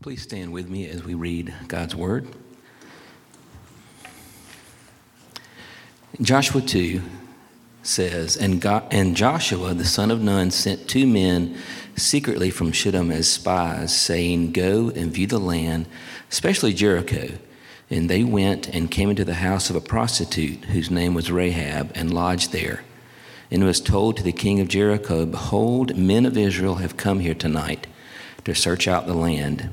Please stand with me as we read God's Word. Joshua 2 says, and, God, and Joshua the son of Nun sent two men secretly from Shittim as spies, saying, Go and view the land, especially Jericho. And they went and came into the house of a prostitute whose name was Rahab and lodged there. And was told to the king of Jericho, Behold, men of Israel have come here tonight to search out the land.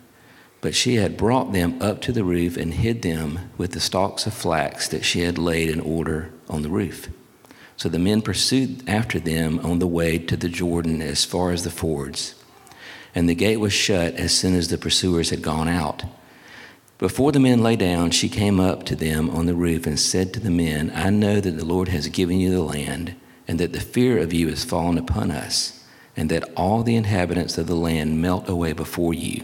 But she had brought them up to the roof and hid them with the stalks of flax that she had laid in order on the roof. So the men pursued after them on the way to the Jordan as far as the fords. And the gate was shut as soon as the pursuers had gone out. Before the men lay down, she came up to them on the roof and said to the men, I know that the Lord has given you the land, and that the fear of you has fallen upon us, and that all the inhabitants of the land melt away before you.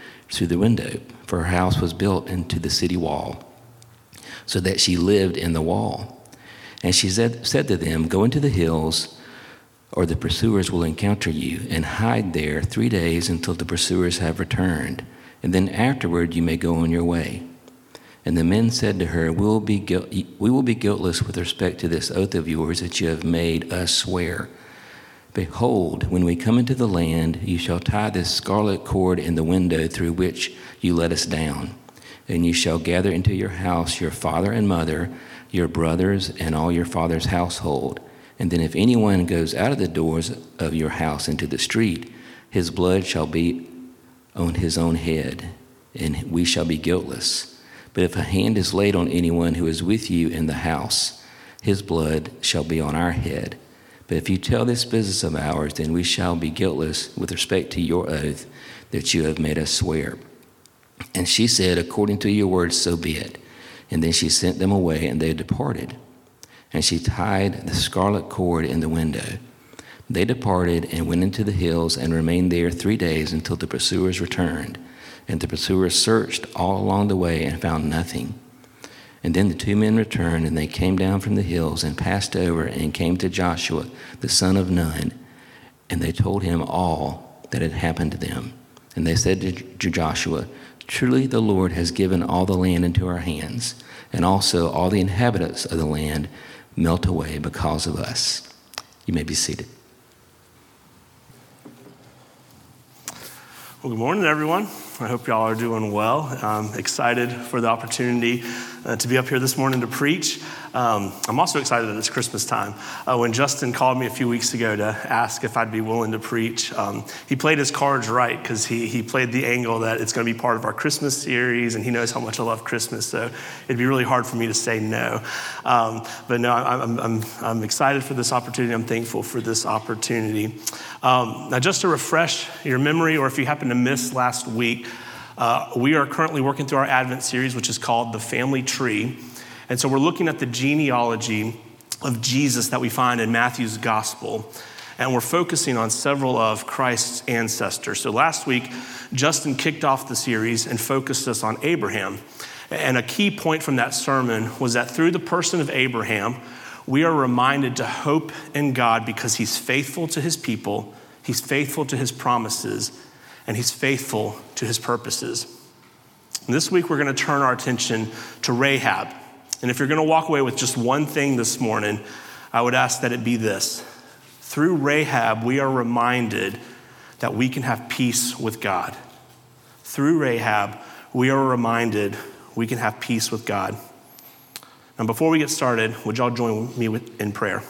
through the window, for her house was built into the city wall, so that she lived in the wall. And she said, said to them, Go into the hills, or the pursuers will encounter you, and hide there three days until the pursuers have returned, and then afterward you may go on your way. And the men said to her, we will, be we will be guiltless with respect to this oath of yours that you have made us swear. Behold, when we come into the land, you shall tie this scarlet cord in the window through which you let us down. And you shall gather into your house your father and mother, your brothers, and all your father's household. And then if anyone goes out of the doors of your house into the street, his blood shall be on his own head, and we shall be guiltless. But if a hand is laid on anyone who is with you in the house, his blood shall be on our head. But if you tell this business of ours, then we shall be guiltless with respect to your oath that you have made us swear. And she said, According to your words, so be it. And then she sent them away, and they departed. And she tied the scarlet cord in the window. They departed and went into the hills and remained there three days until the pursuers returned. And the pursuers searched all along the way and found nothing. And then the two men returned, and they came down from the hills and passed over and came to Joshua, the son of Nun. And they told him all that had happened to them. And they said to Joshua, Truly the Lord has given all the land into our hands, and also all the inhabitants of the land melt away because of us. You may be seated. Well, good morning, everyone. I hope y'all are doing well. I'm excited for the opportunity uh, to be up here this morning to preach. Um, I'm also excited that it's Christmas time. Uh, when Justin called me a few weeks ago to ask if I'd be willing to preach, um, he played his cards right because he, he played the angle that it's going to be part of our Christmas series and he knows how much I love Christmas. So it'd be really hard for me to say no. Um, but no, I'm, I'm, I'm excited for this opportunity. I'm thankful for this opportunity. Um, now, just to refresh your memory, or if you happen to miss last week, uh, we are currently working through our Advent series, which is called The Family Tree. And so we're looking at the genealogy of Jesus that we find in Matthew's gospel. and we're focusing on several of Christ's ancestors. So last week, Justin kicked off the series and focused us on Abraham. And a key point from that sermon was that through the person of Abraham, we are reminded to hope in God because he's faithful to his people, he's faithful to his promises, and he's faithful to his purposes. And this week, we're going to turn our attention to Rahab. And if you're going to walk away with just one thing this morning, I would ask that it be this. Through Rahab, we are reminded that we can have peace with God. Through Rahab, we are reminded we can have peace with God. And before we get started, would y'all join me in prayer?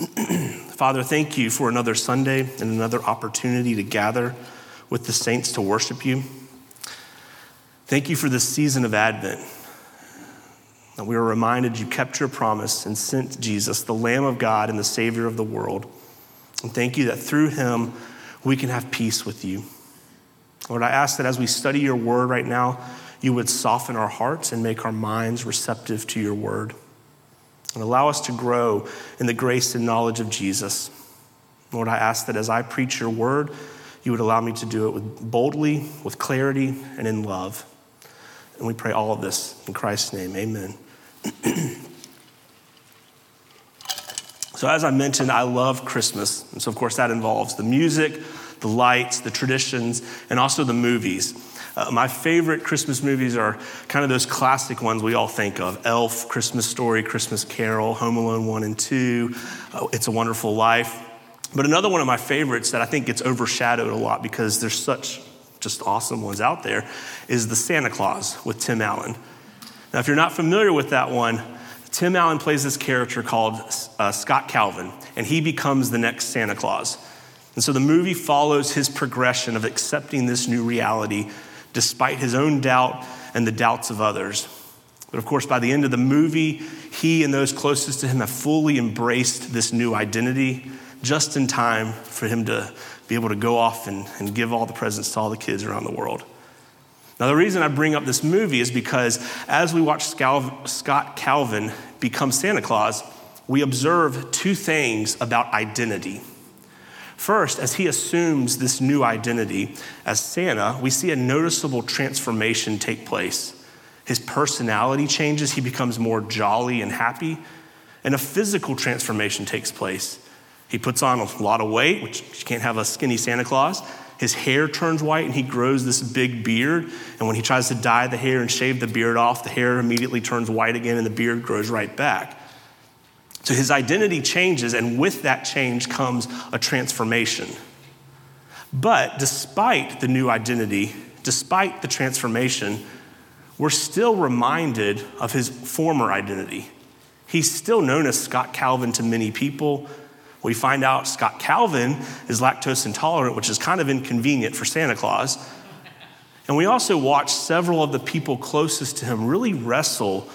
Father, thank you for another Sunday and another opportunity to gather with the saints to worship you. Thank you for this season of Advent. And we are reminded you kept your promise and sent Jesus, the Lamb of God and the Savior of the world. And thank you that through him we can have peace with you. Lord, I ask that as we study your word right now, you would soften our hearts and make our minds receptive to your word. And allow us to grow in the grace and knowledge of Jesus. Lord, I ask that as I preach your word, you would allow me to do it with boldly, with clarity, and in love. And we pray all of this in Christ's name. Amen. so, as I mentioned, I love Christmas. And so, of course, that involves the music, the lights, the traditions, and also the movies. Uh, my favorite Christmas movies are kind of those classic ones we all think of Elf, Christmas Story, Christmas Carol, Home Alone 1 and 2, uh, It's a Wonderful Life. But another one of my favorites that I think gets overshadowed a lot because there's such just awesome ones out there is The Santa Claus with Tim Allen. Now, if you're not familiar with that one, Tim Allen plays this character called uh, Scott Calvin, and he becomes the next Santa Claus. And so the movie follows his progression of accepting this new reality despite his own doubt and the doubts of others. But of course, by the end of the movie, he and those closest to him have fully embraced this new identity just in time for him to be able to go off and, and give all the presents to all the kids around the world. Now, the reason I bring up this movie is because as we watch Scott Calvin become Santa Claus, we observe two things about identity. First, as he assumes this new identity as Santa, we see a noticeable transformation take place. His personality changes, he becomes more jolly and happy, and a physical transformation takes place. He puts on a lot of weight, which you can't have a skinny Santa Claus. His hair turns white and he grows this big beard. And when he tries to dye the hair and shave the beard off, the hair immediately turns white again and the beard grows right back. So his identity changes, and with that change comes a transformation. But despite the new identity, despite the transformation, we're still reminded of his former identity. He's still known as Scott Calvin to many people. We find out Scott Calvin is lactose intolerant, which is kind of inconvenient for Santa Claus. And we also watch several of the people closest to him really wrestle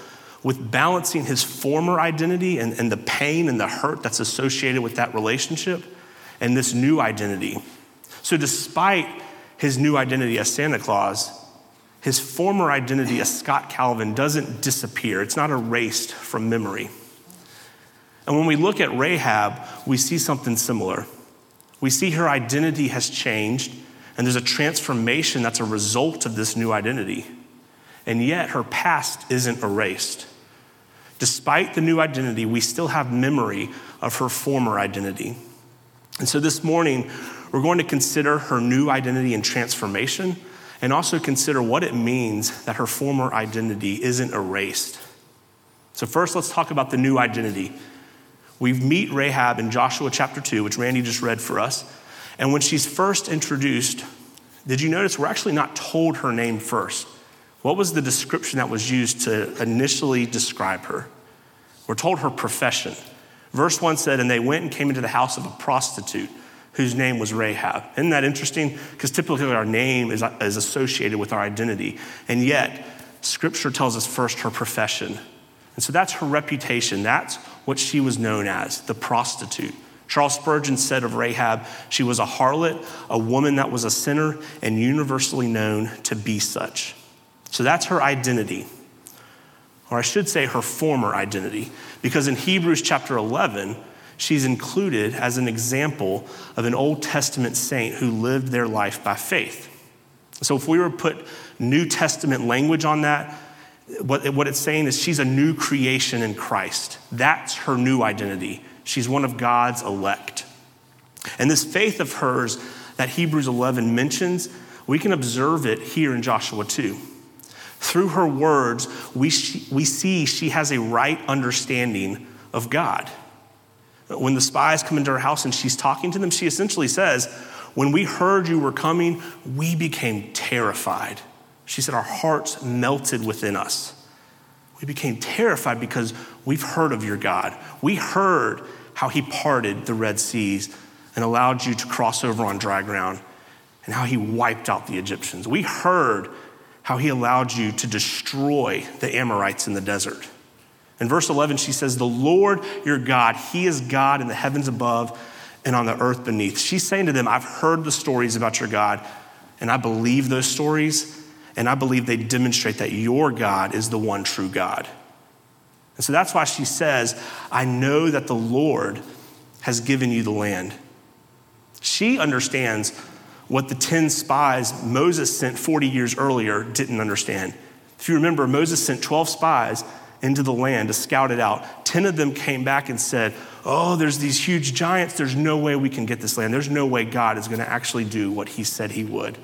with balancing his former identity and, and the pain and the hurt that's associated with that relationship and this new identity. So, despite his new identity as Santa Claus, his former identity as Scott Calvin doesn't disappear, it's not erased from memory. And when we look at Rahab, we see something similar. We see her identity has changed, and there's a transformation that's a result of this new identity. And yet, her past isn't erased. Despite the new identity, we still have memory of her former identity. And so this morning, we're going to consider her new identity and transformation, and also consider what it means that her former identity isn't erased. So, first, let's talk about the new identity. We meet Rahab in Joshua chapter 2, which Randy just read for us. And when she's first introduced, did you notice we're actually not told her name first? What was the description that was used to initially describe her? We're told her profession. Verse 1 said, And they went and came into the house of a prostitute whose name was Rahab. Isn't that interesting? Because typically our name is, is associated with our identity. And yet, scripture tells us first her profession. And so that's her reputation. That's what she was known as, the prostitute. Charles Spurgeon said of Rahab, she was a harlot, a woman that was a sinner, and universally known to be such. So that's her identity, or I should say her former identity, because in Hebrews chapter 11, she's included as an example of an Old Testament saint who lived their life by faith. So if we were to put New Testament language on that, what, it's saying is she's a new creation in Christ. That's her new identity. She's one of God's elect. And this faith of hers that Hebrews 11 mentions, we can observe it here in Joshua 2. Through her words, we, we see she has a right understanding of God. When the spies come into her house and she's talking to them, she essentially says, When we heard you were coming, we became terrified. She said, Our hearts melted within us. We became terrified because we've heard of your God. We heard how he parted the Red Seas and allowed you to cross over on dry ground and how he wiped out the Egyptians. We heard how he allowed you to destroy the Amorites in the desert. In verse 11, she says, The Lord your God, he is God in the heavens above and on the earth beneath. She's saying to them, I've heard the stories about your God, and I believe those stories, and I believe they demonstrate that your God is the one true God. And so that's why she says, I know that the Lord has given you the land. She understands what the 10 spies Moses sent 40 years earlier didn't understand. If you remember, Moses sent 12 spies into the land to scout it out. 10 of them came back and said, Oh, there's these huge giants. There's no way we can get this land. There's no way God is going to actually do what he said he would.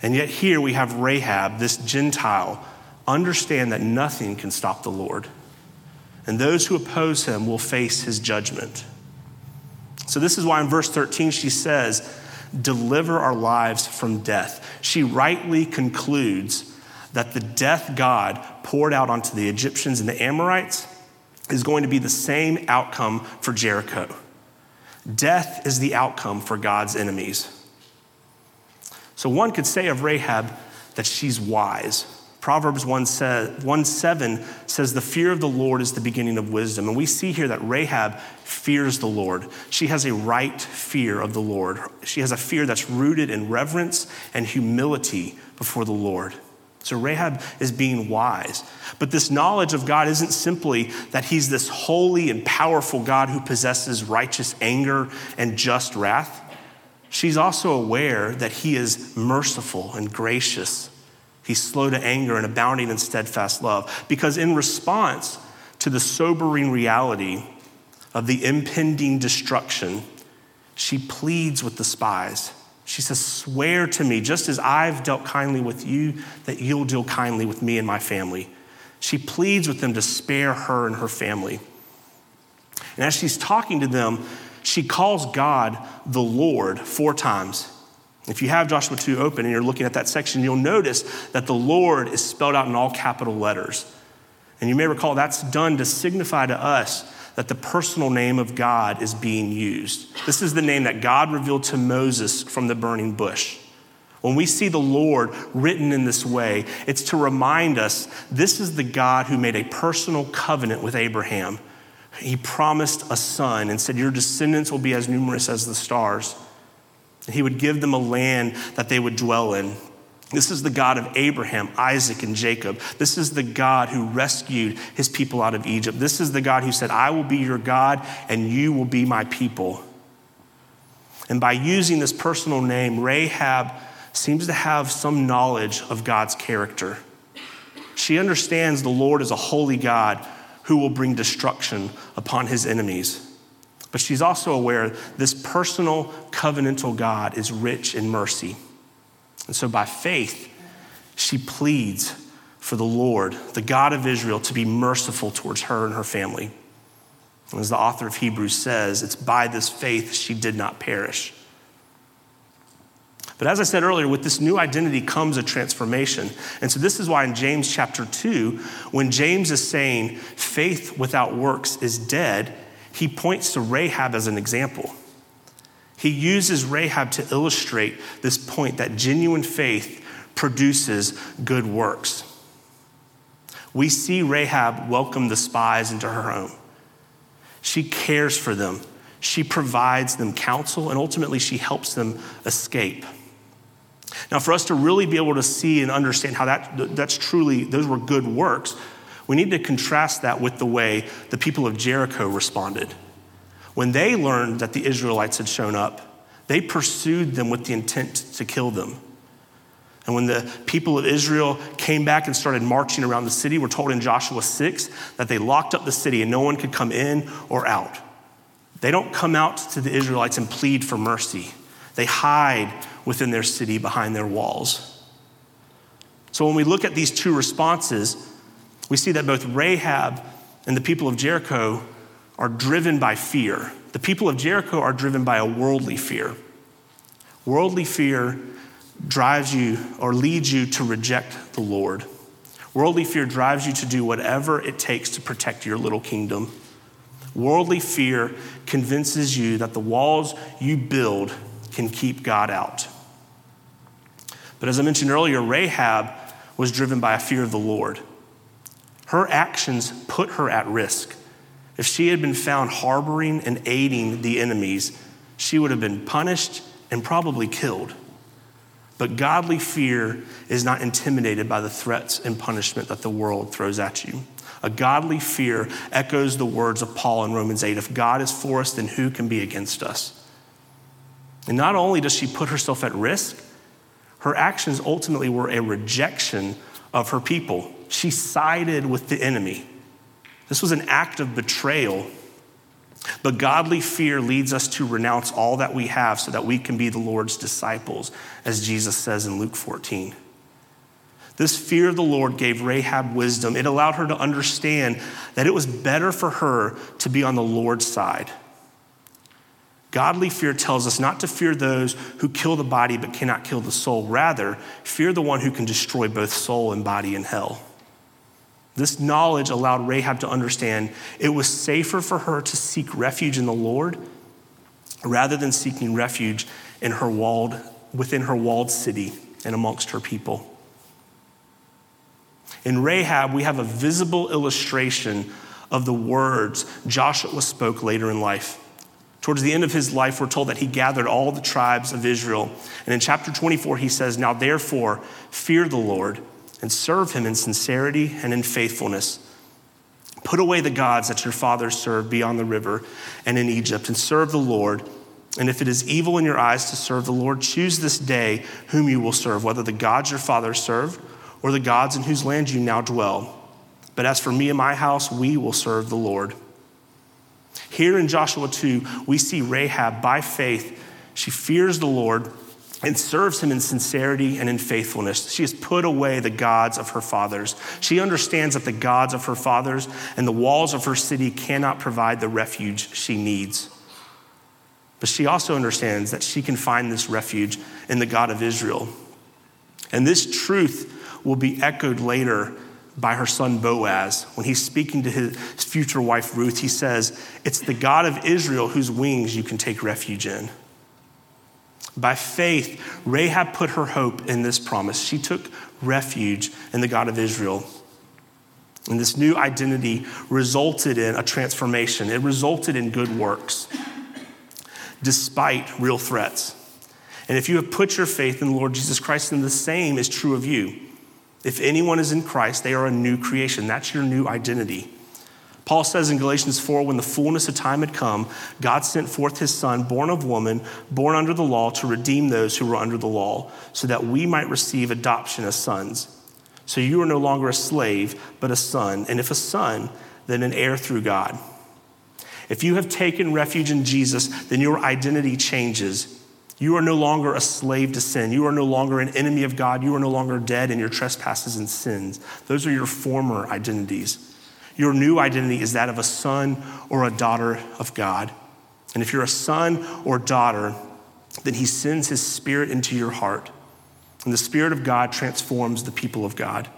And yet, here we have Rahab, this Gentile, understand that nothing can stop the Lord. And those who oppose him will face his judgment. So, this is why in verse 13 she says, Deliver our lives from death. She rightly concludes that the death God poured out onto the Egyptians and the Amorites is going to be the same outcome for Jericho. Death is the outcome for God's enemies. So one could say of Rahab that she's wise. Proverbs 1, says, 1 7 says, The fear of the Lord is the beginning of wisdom. And we see here that Rahab fears the Lord. She has a right fear of the Lord. She has a fear that's rooted in reverence and humility before the Lord. So Rahab is being wise. But this knowledge of God isn't simply that he's this holy and powerful God who possesses righteous anger and just wrath. She's also aware that he is merciful and gracious. He's slow to anger and abounding in steadfast love. Because in response to the sobering reality of the impending destruction, she pleads with the spies she says, Swear to me, just as I've dealt kindly with you, that you'll deal kindly with me and my family. She pleads with them to spare her and her family. And as she's talking to them, she calls God the Lord four times. If you have Joshua 2 open and you're looking at that section, you'll notice that the Lord is spelled out in all capital letters. And you may recall that's done to signify to us that the personal name of God is being used. This is the name that God revealed to Moses from the burning bush. When we see the Lord written in this way, it's to remind us this is the God who made a personal covenant with Abraham. He promised a son and said, Your descendants will be as numerous as the stars. He would give them a land that they would dwell in. This is the God of Abraham, Isaac, and Jacob. This is the God who rescued his people out of Egypt. This is the God who said, I will be your God and you will be my people. And by using this personal name, Rahab seems to have some knowledge of God's character. She understands the Lord is a holy God who will bring destruction upon his enemies. But she's also aware this personal covenantal God is rich in mercy. And so by faith, she pleads for the Lord, the God of Israel, to be merciful towards her and her family. And as the author of Hebrews says, it's by this faith she did not perish. But as I said earlier, with this new identity comes a transformation. And so this is why in James chapter 2, when James is saying faith without works is dead, he points to Rahab as an example. He uses Rahab to illustrate this point that genuine faith produces good works. We see Rahab welcome the spies into her home. She cares for them, she provides them counsel, and ultimately she helps them escape. Now, for us to really be able to see and understand how that, that's truly, those were good works, we need to contrast that with the way the people of Jericho responded. When they learned that the Israelites had shown up, they pursued them with the intent to kill them. And when the people of Israel came back and started marching around the city, we're told in Joshua 6 that they locked up the city and no one could come in or out. They don't come out to the Israelites and plead for mercy, they hide within their city behind their walls. So when we look at these two responses, we see that both Rahab and the people of Jericho are driven by fear. The people of Jericho are driven by a worldly fear. Worldly fear drives you or leads you to reject the Lord. Worldly fear drives you to do whatever it takes to protect your little kingdom. Worldly fear convinces you that the walls you build can keep God out. But as I mentioned earlier, Rahab was driven by a fear of the Lord. Her actions put her at risk. If she had been found harboring and aiding the enemies, she would have been punished and probably killed. But godly fear is not intimidated by the threats and punishment that the world throws at you. A godly fear echoes the words of Paul in Romans 8 if God is for us, then who can be against us? And not only does she put herself at risk, her actions ultimately were a rejection of her people. She sided with the enemy. This was an act of betrayal but godly fear leads us to renounce all that we have so that we can be the Lord's disciples, as Jesus says in Luke 14. This fear of the Lord gave Rahab wisdom. It allowed her to understand that it was better for her to be on the Lord's side. Godly fear tells us not to fear those who kill the body but cannot kill the soul. Rather, fear the one who can destroy both soul and body in hell. This knowledge allowed Rahab to understand it was safer for her to seek refuge in the Lord rather than seeking refuge in her walled, within her walled city and amongst her people. In Rahab, we have a visible illustration of the words Joshua spoke later in life. Towards the end of his life, we're told that he gathered all the tribes of Israel. And in chapter 24, he says, Now therefore, fear the Lord and serve him in sincerity and in faithfulness. Put away the gods that your fathers served beyond the river and in Egypt, and serve the Lord. And if it is evil in your eyes to serve the Lord, choose this day whom you will serve, whether the gods your fathers served or the gods in whose land you now dwell. But as for me and my house, we will serve the Lord. Here in Joshua 2, we see Rahab by faith. She fears the Lord and serves him in sincerity and in faithfulness. She has put away the gods of her fathers. She understands that the gods of her fathers and the walls of her city cannot provide the refuge she needs. But she also understands that she can find this refuge in the God of Israel. And this truth will be echoed later by her son Boaz. When he's speaking to his future wife Ruth, he says, It's the God of Israel whose wings you can take refuge in. By faith, Rahab put her hope in this promise. She took refuge in the God of Israel. And this new identity resulted in a transformation. It resulted in good works, despite real threats. And if you have put your faith in the Lord Jesus Christ, then the same is true of you. If anyone is in Christ, they are a new creation. That's your new identity. Paul says in Galatians 4 when the fullness of time had come, God sent forth his son, born of woman, born under the law, to redeem those who were under the law, so that we might receive adoption as sons. So you are no longer a slave, but a son, and if a son, then an heir through God. If you have taken refuge in Jesus, then your identity changes. You are no longer a slave to sin. You are no longer an enemy of God. You are no longer dead in your trespasses and sins. Those are your former identities. Your new identity is that of a son or a daughter of God. And if you're a son or daughter, then he sends his spirit into your heart. And the spirit of God transforms the people of God.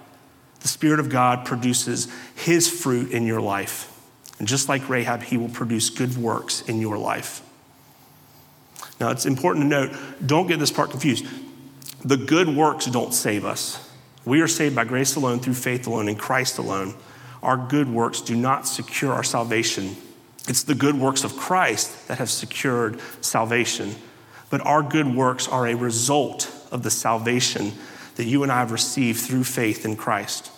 The spirit of God produces his fruit in your life. And just like Rahab, he will produce good works in your life. Now, it's important to note don't get this part confused. The good works don't save us. We are saved by grace alone, through faith alone, in Christ alone our good works do not secure our salvation. It's the good works of Christ that have secured salvation. But our good works are a result of the salvation that you and I have received through faith in Christ.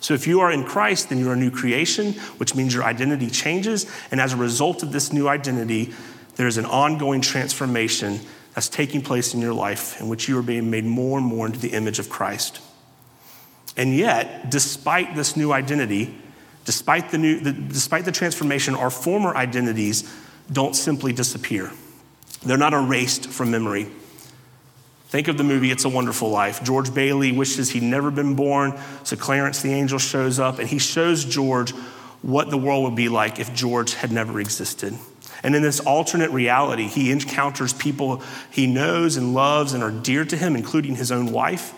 So if you are in Christ, then you're a new creation, which means your identity changes. And as a result of this new identity, there's an ongoing transformation that's taking place in your life in which you are being made more and more into the image of Christ. And yet, despite this new identity, despite the, new, the, despite the transformation, our former identities don't simply disappear. They're not erased from memory. Think of the movie It's a Wonderful Life. George Bailey wishes he'd never been born, so Clarence the angel shows up and he shows George what the world would be like if George had never existed. And in this alternate reality, he encounters people he knows and loves and are dear to him, including his own wife,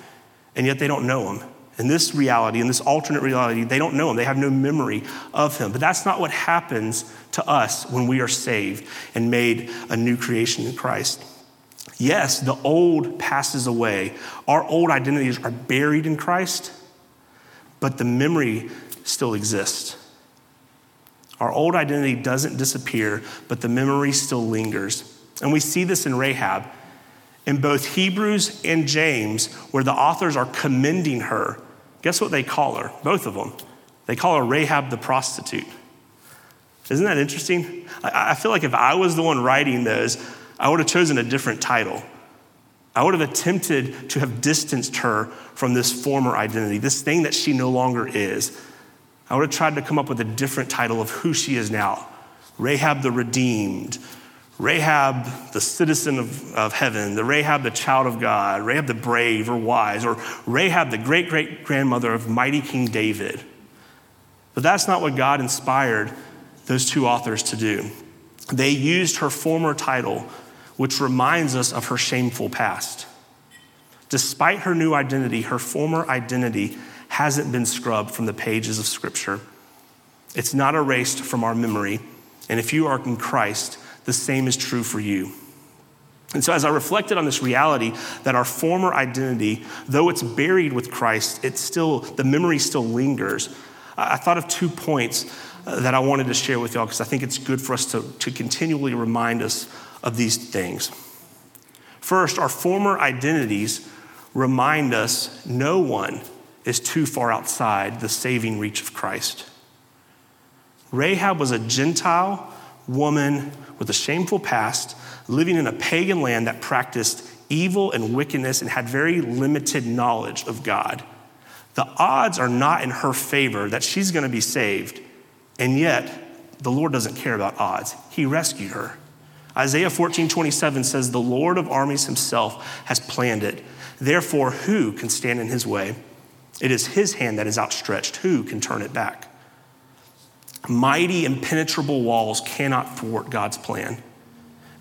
and yet they don't know him. In this reality, in this alternate reality, they don't know him. They have no memory of him. But that's not what happens to us when we are saved and made a new creation in Christ. Yes, the old passes away. Our old identities are buried in Christ, but the memory still exists. Our old identity doesn't disappear, but the memory still lingers. And we see this in Rahab. In both Hebrews and James, where the authors are commending her, guess what they call her? Both of them. They call her Rahab the prostitute. Isn't that interesting? I feel like if I was the one writing those, I would have chosen a different title. I would have attempted to have distanced her from this former identity, this thing that she no longer is. I would have tried to come up with a different title of who she is now Rahab the redeemed, Rahab the citizen of, of heaven, the Rahab the child of God, Rahab the brave or wise, or Rahab the great great grandmother of mighty King David. But that's not what God inspired those two authors to do. They used her former title which reminds us of her shameful past. Despite her new identity, her former identity hasn't been scrubbed from the pages of Scripture. It's not erased from our memory. And if you are in Christ, the same is true for you. And so, as I reflected on this reality that our former identity, though it's buried with Christ, it's still, the memory still lingers, I thought of two points uh, that I wanted to share with y'all because I think it's good for us to, to continually remind us of these things. First, our former identities remind us no one is too far outside the saving reach of Christ. Rahab was a Gentile woman with a shameful past, living in a pagan land that practiced evil and wickedness and had very limited knowledge of God. The odds are not in her favor that she's going to be saved, and yet the Lord doesn't care about odds. He rescued her. Isaiah 14, 27 says, The Lord of armies himself has planned it. Therefore, who can stand in his way? It is his hand that is outstretched. Who can turn it back? Mighty, impenetrable walls cannot thwart God's plan.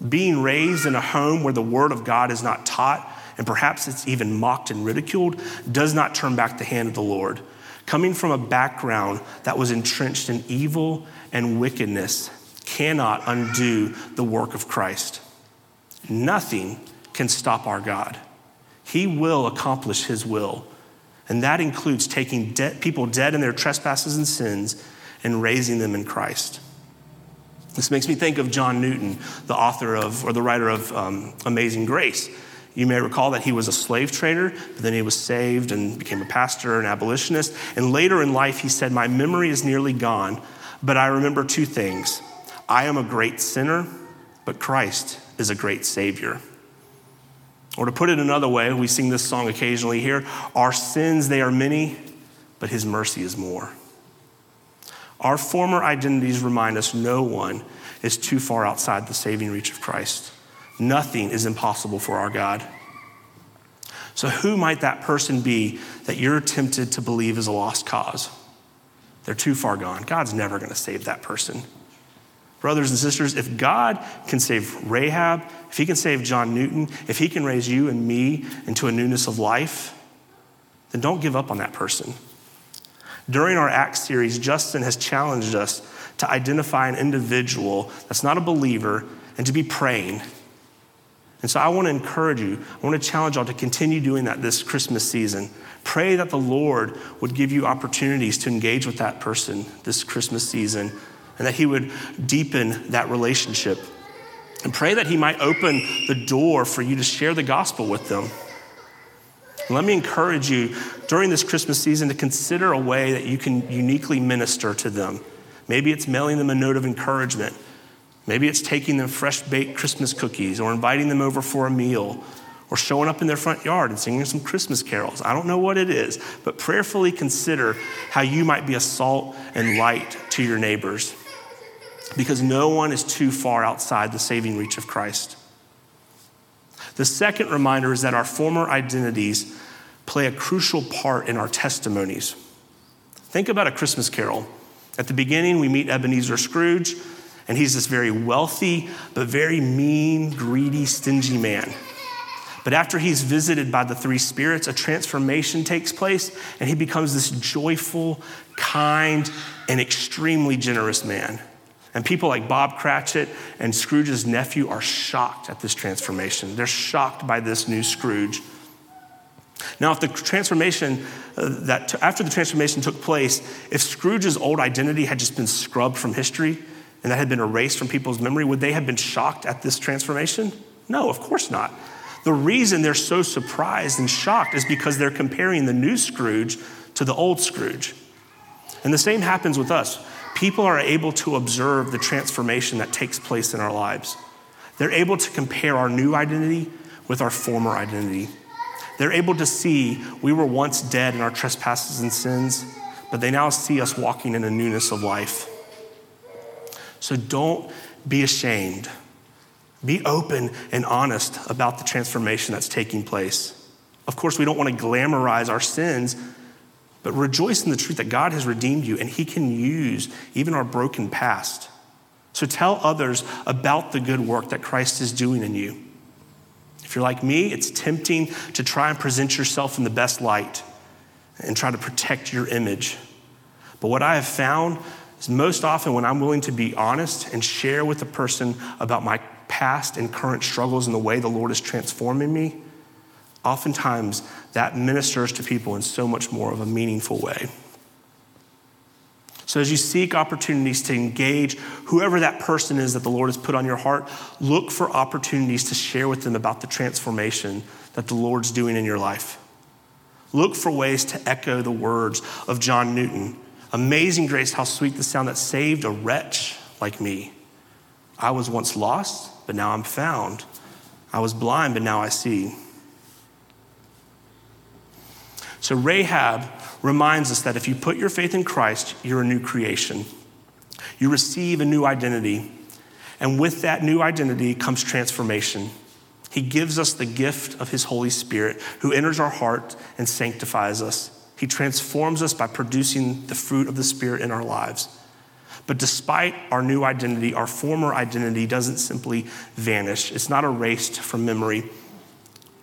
Being raised in a home where the word of God is not taught, and perhaps it's even mocked and ridiculed, does not turn back the hand of the Lord. Coming from a background that was entrenched in evil and wickedness, cannot undo the work of Christ. Nothing can stop our God. He will accomplish His will. And that includes taking de- people dead in their trespasses and sins and raising them in Christ. This makes me think of John Newton, the author of, or the writer of um, Amazing Grace. You may recall that he was a slave trader, but then he was saved and became a pastor and abolitionist. And later in life, he said, My memory is nearly gone, but I remember two things I am a great sinner, but Christ is a great Savior. Or to put it another way, we sing this song occasionally here Our sins, they are many, but His mercy is more. Our former identities remind us no one is too far outside the saving reach of Christ. Nothing is impossible for our God. So, who might that person be that you're tempted to believe is a lost cause? They're too far gone. God's never going to save that person. Brothers and sisters, if God can save Rahab, if he can save John Newton, if he can raise you and me into a newness of life, then don't give up on that person. During our Acts series, Justin has challenged us to identify an individual that's not a believer and to be praying. And so I want to encourage you, I want to challenge y'all to continue doing that this Christmas season. Pray that the Lord would give you opportunities to engage with that person this Christmas season and that He would deepen that relationship. And pray that He might open the door for you to share the gospel with them. Let me encourage you during this Christmas season to consider a way that you can uniquely minister to them. Maybe it's mailing them a note of encouragement. Maybe it's taking them fresh baked Christmas cookies or inviting them over for a meal or showing up in their front yard and singing some Christmas carols. I don't know what it is, but prayerfully consider how you might be a salt and light to your neighbors because no one is too far outside the saving reach of Christ. The second reminder is that our former identities play a crucial part in our testimonies. Think about a Christmas carol. At the beginning, we meet Ebenezer Scrooge, and he's this very wealthy, but very mean, greedy, stingy man. But after he's visited by the three spirits, a transformation takes place, and he becomes this joyful, kind, and extremely generous man. And people like Bob Cratchit and Scrooge's nephew are shocked at this transformation. They're shocked by this new Scrooge. Now, if the transformation, uh, that t- after the transformation took place, if Scrooge's old identity had just been scrubbed from history and that had been erased from people's memory, would they have been shocked at this transformation? No, of course not. The reason they're so surprised and shocked is because they're comparing the new Scrooge to the old Scrooge. And the same happens with us. People are able to observe the transformation that takes place in our lives. They're able to compare our new identity with our former identity. They're able to see we were once dead in our trespasses and sins, but they now see us walking in a newness of life. So don't be ashamed. Be open and honest about the transformation that's taking place. Of course, we don't want to glamorize our sins, but rejoice in the truth that God has redeemed you and He can use even our broken past. So tell others about the good work that Christ is doing in you. If you're like me, it's tempting to try and present yourself in the best light and try to protect your image. But what I have found is most often when I'm willing to be honest and share with a person about my past and current struggles and the way the Lord is transforming me, oftentimes that ministers to people in so much more of a meaningful way. So, as you seek opportunities to engage whoever that person is that the Lord has put on your heart, look for opportunities to share with them about the transformation that the Lord's doing in your life. Look for ways to echo the words of John Newton Amazing grace, how sweet the sound that saved a wretch like me. I was once lost, but now I'm found. I was blind, but now I see. So, Rahab reminds us that if you put your faith in Christ, you're a new creation. You receive a new identity. And with that new identity comes transformation. He gives us the gift of His Holy Spirit, who enters our heart and sanctifies us. He transforms us by producing the fruit of the Spirit in our lives. But despite our new identity, our former identity doesn't simply vanish, it's not erased from memory.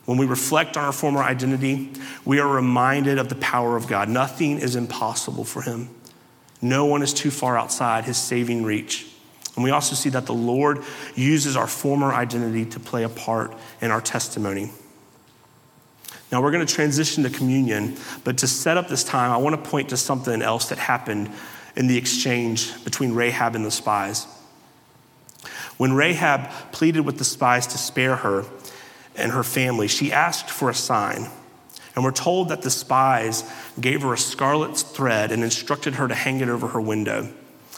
When we reflect on our former identity, we are reminded of the power of God. Nothing is impossible for Him, no one is too far outside His saving reach. And we also see that the Lord uses our former identity to play a part in our testimony. Now, we're going to transition to communion, but to set up this time, I want to point to something else that happened in the exchange between Rahab and the spies. When Rahab pleaded with the spies to spare her, and her family, she asked for a sign. And we're told that the spies gave her a scarlet thread and instructed her to hang it over her window.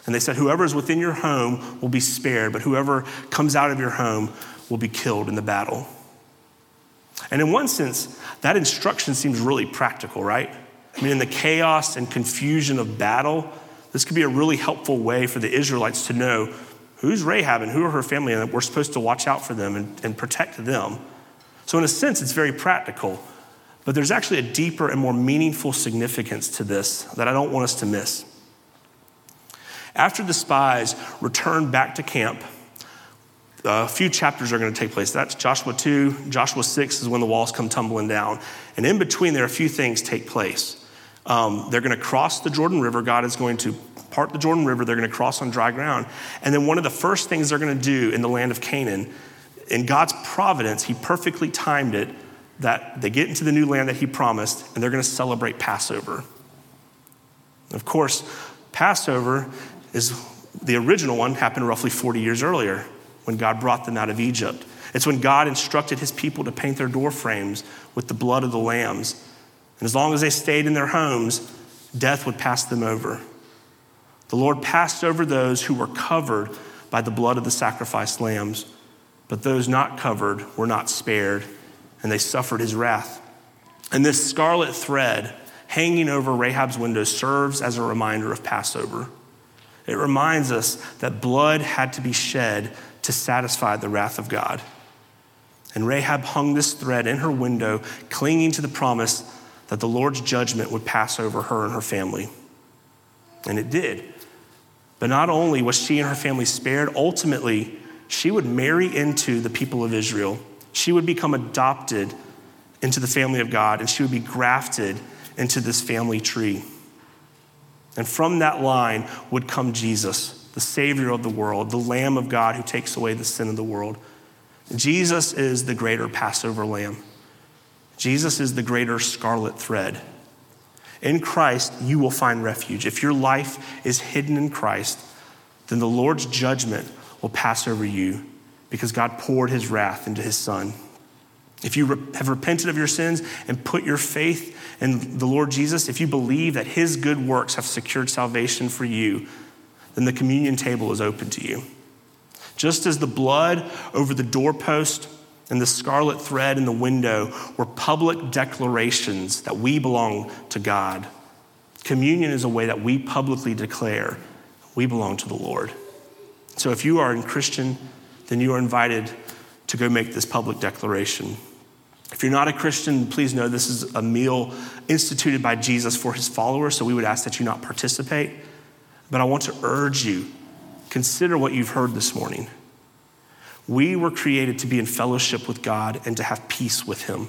And they said, Whoever is within your home will be spared, but whoever comes out of your home will be killed in the battle. And in one sense, that instruction seems really practical, right? I mean, in the chaos and confusion of battle, this could be a really helpful way for the Israelites to know who's Rahab and who are her family, and that we're supposed to watch out for them and, and protect them. So, in a sense, it's very practical, but there's actually a deeper and more meaningful significance to this that I don't want us to miss. After the spies return back to camp, a few chapters are going to take place. That's Joshua 2. Joshua 6 is when the walls come tumbling down. And in between there, are a few things take place. Um, they're going to cross the Jordan River. God is going to part the Jordan River. They're going to cross on dry ground. And then one of the first things they're going to do in the land of Canaan in God's providence, He perfectly timed it that they get into the new land that He promised, and they're going to celebrate Passover. Of course, Passover is the original one happened roughly 40 years earlier when God brought them out of Egypt. It's when God instructed his people to paint their door frames with the blood of the lambs. And as long as they stayed in their homes, death would pass them over. The Lord passed over those who were covered by the blood of the sacrificed lambs, but those not covered were not spared, and they suffered his wrath. And this scarlet thread hanging over Rahab's window serves as a reminder of Passover. It reminds us that blood had to be shed to satisfy the wrath of God. And Rahab hung this thread in her window, clinging to the promise that the Lord's judgment would pass over her and her family. And it did. But not only was she and her family spared, ultimately, she would marry into the people of Israel. She would become adopted into the family of God, and she would be grafted into this family tree. And from that line would come Jesus, the Savior of the world, the Lamb of God who takes away the sin of the world. Jesus is the greater Passover lamb. Jesus is the greater scarlet thread. In Christ, you will find refuge. If your life is hidden in Christ, then the Lord's judgment will pass over you because God poured his wrath into his Son. If you have repented of your sins and put your faith in the Lord Jesus, if you believe that his good works have secured salvation for you, then the communion table is open to you. Just as the blood over the doorpost and the scarlet thread in the window were public declarations that we belong to God, communion is a way that we publicly declare we belong to the Lord. So if you are a Christian, then you are invited to go make this public declaration. If you're not a Christian, please know this is a meal instituted by Jesus for his followers, so we would ask that you not participate. But I want to urge you consider what you've heard this morning. We were created to be in fellowship with God and to have peace with him.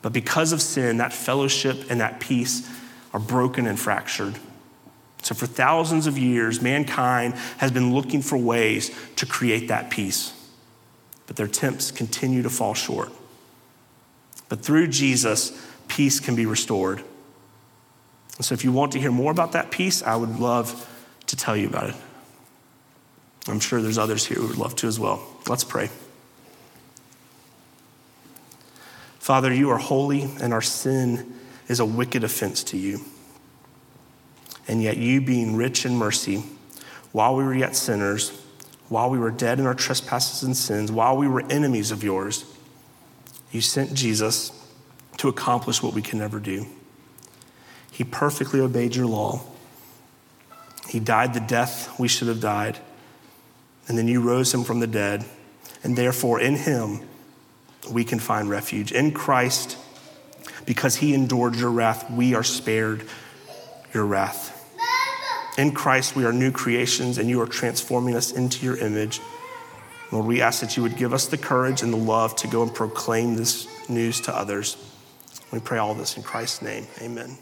But because of sin, that fellowship and that peace are broken and fractured. So, for thousands of years, mankind has been looking for ways to create that peace but their attempts continue to fall short. But through Jesus, peace can be restored. And so if you want to hear more about that peace, I would love to tell you about it. I'm sure there's others here who would love to as well. Let's pray. Father, you are holy, and our sin is a wicked offense to you. And yet, you being rich in mercy, while we were yet sinners, while we were dead in our trespasses and sins, while we were enemies of yours, you sent Jesus to accomplish what we can never do. He perfectly obeyed your law. He died the death we should have died. And then you rose him from the dead. And therefore, in him, we can find refuge. In Christ, because he endured your wrath, we are spared your wrath. In Christ, we are new creations, and you are transforming us into your image. Lord, we ask that you would give us the courage and the love to go and proclaim this news to others. We pray all this in Christ's name. Amen.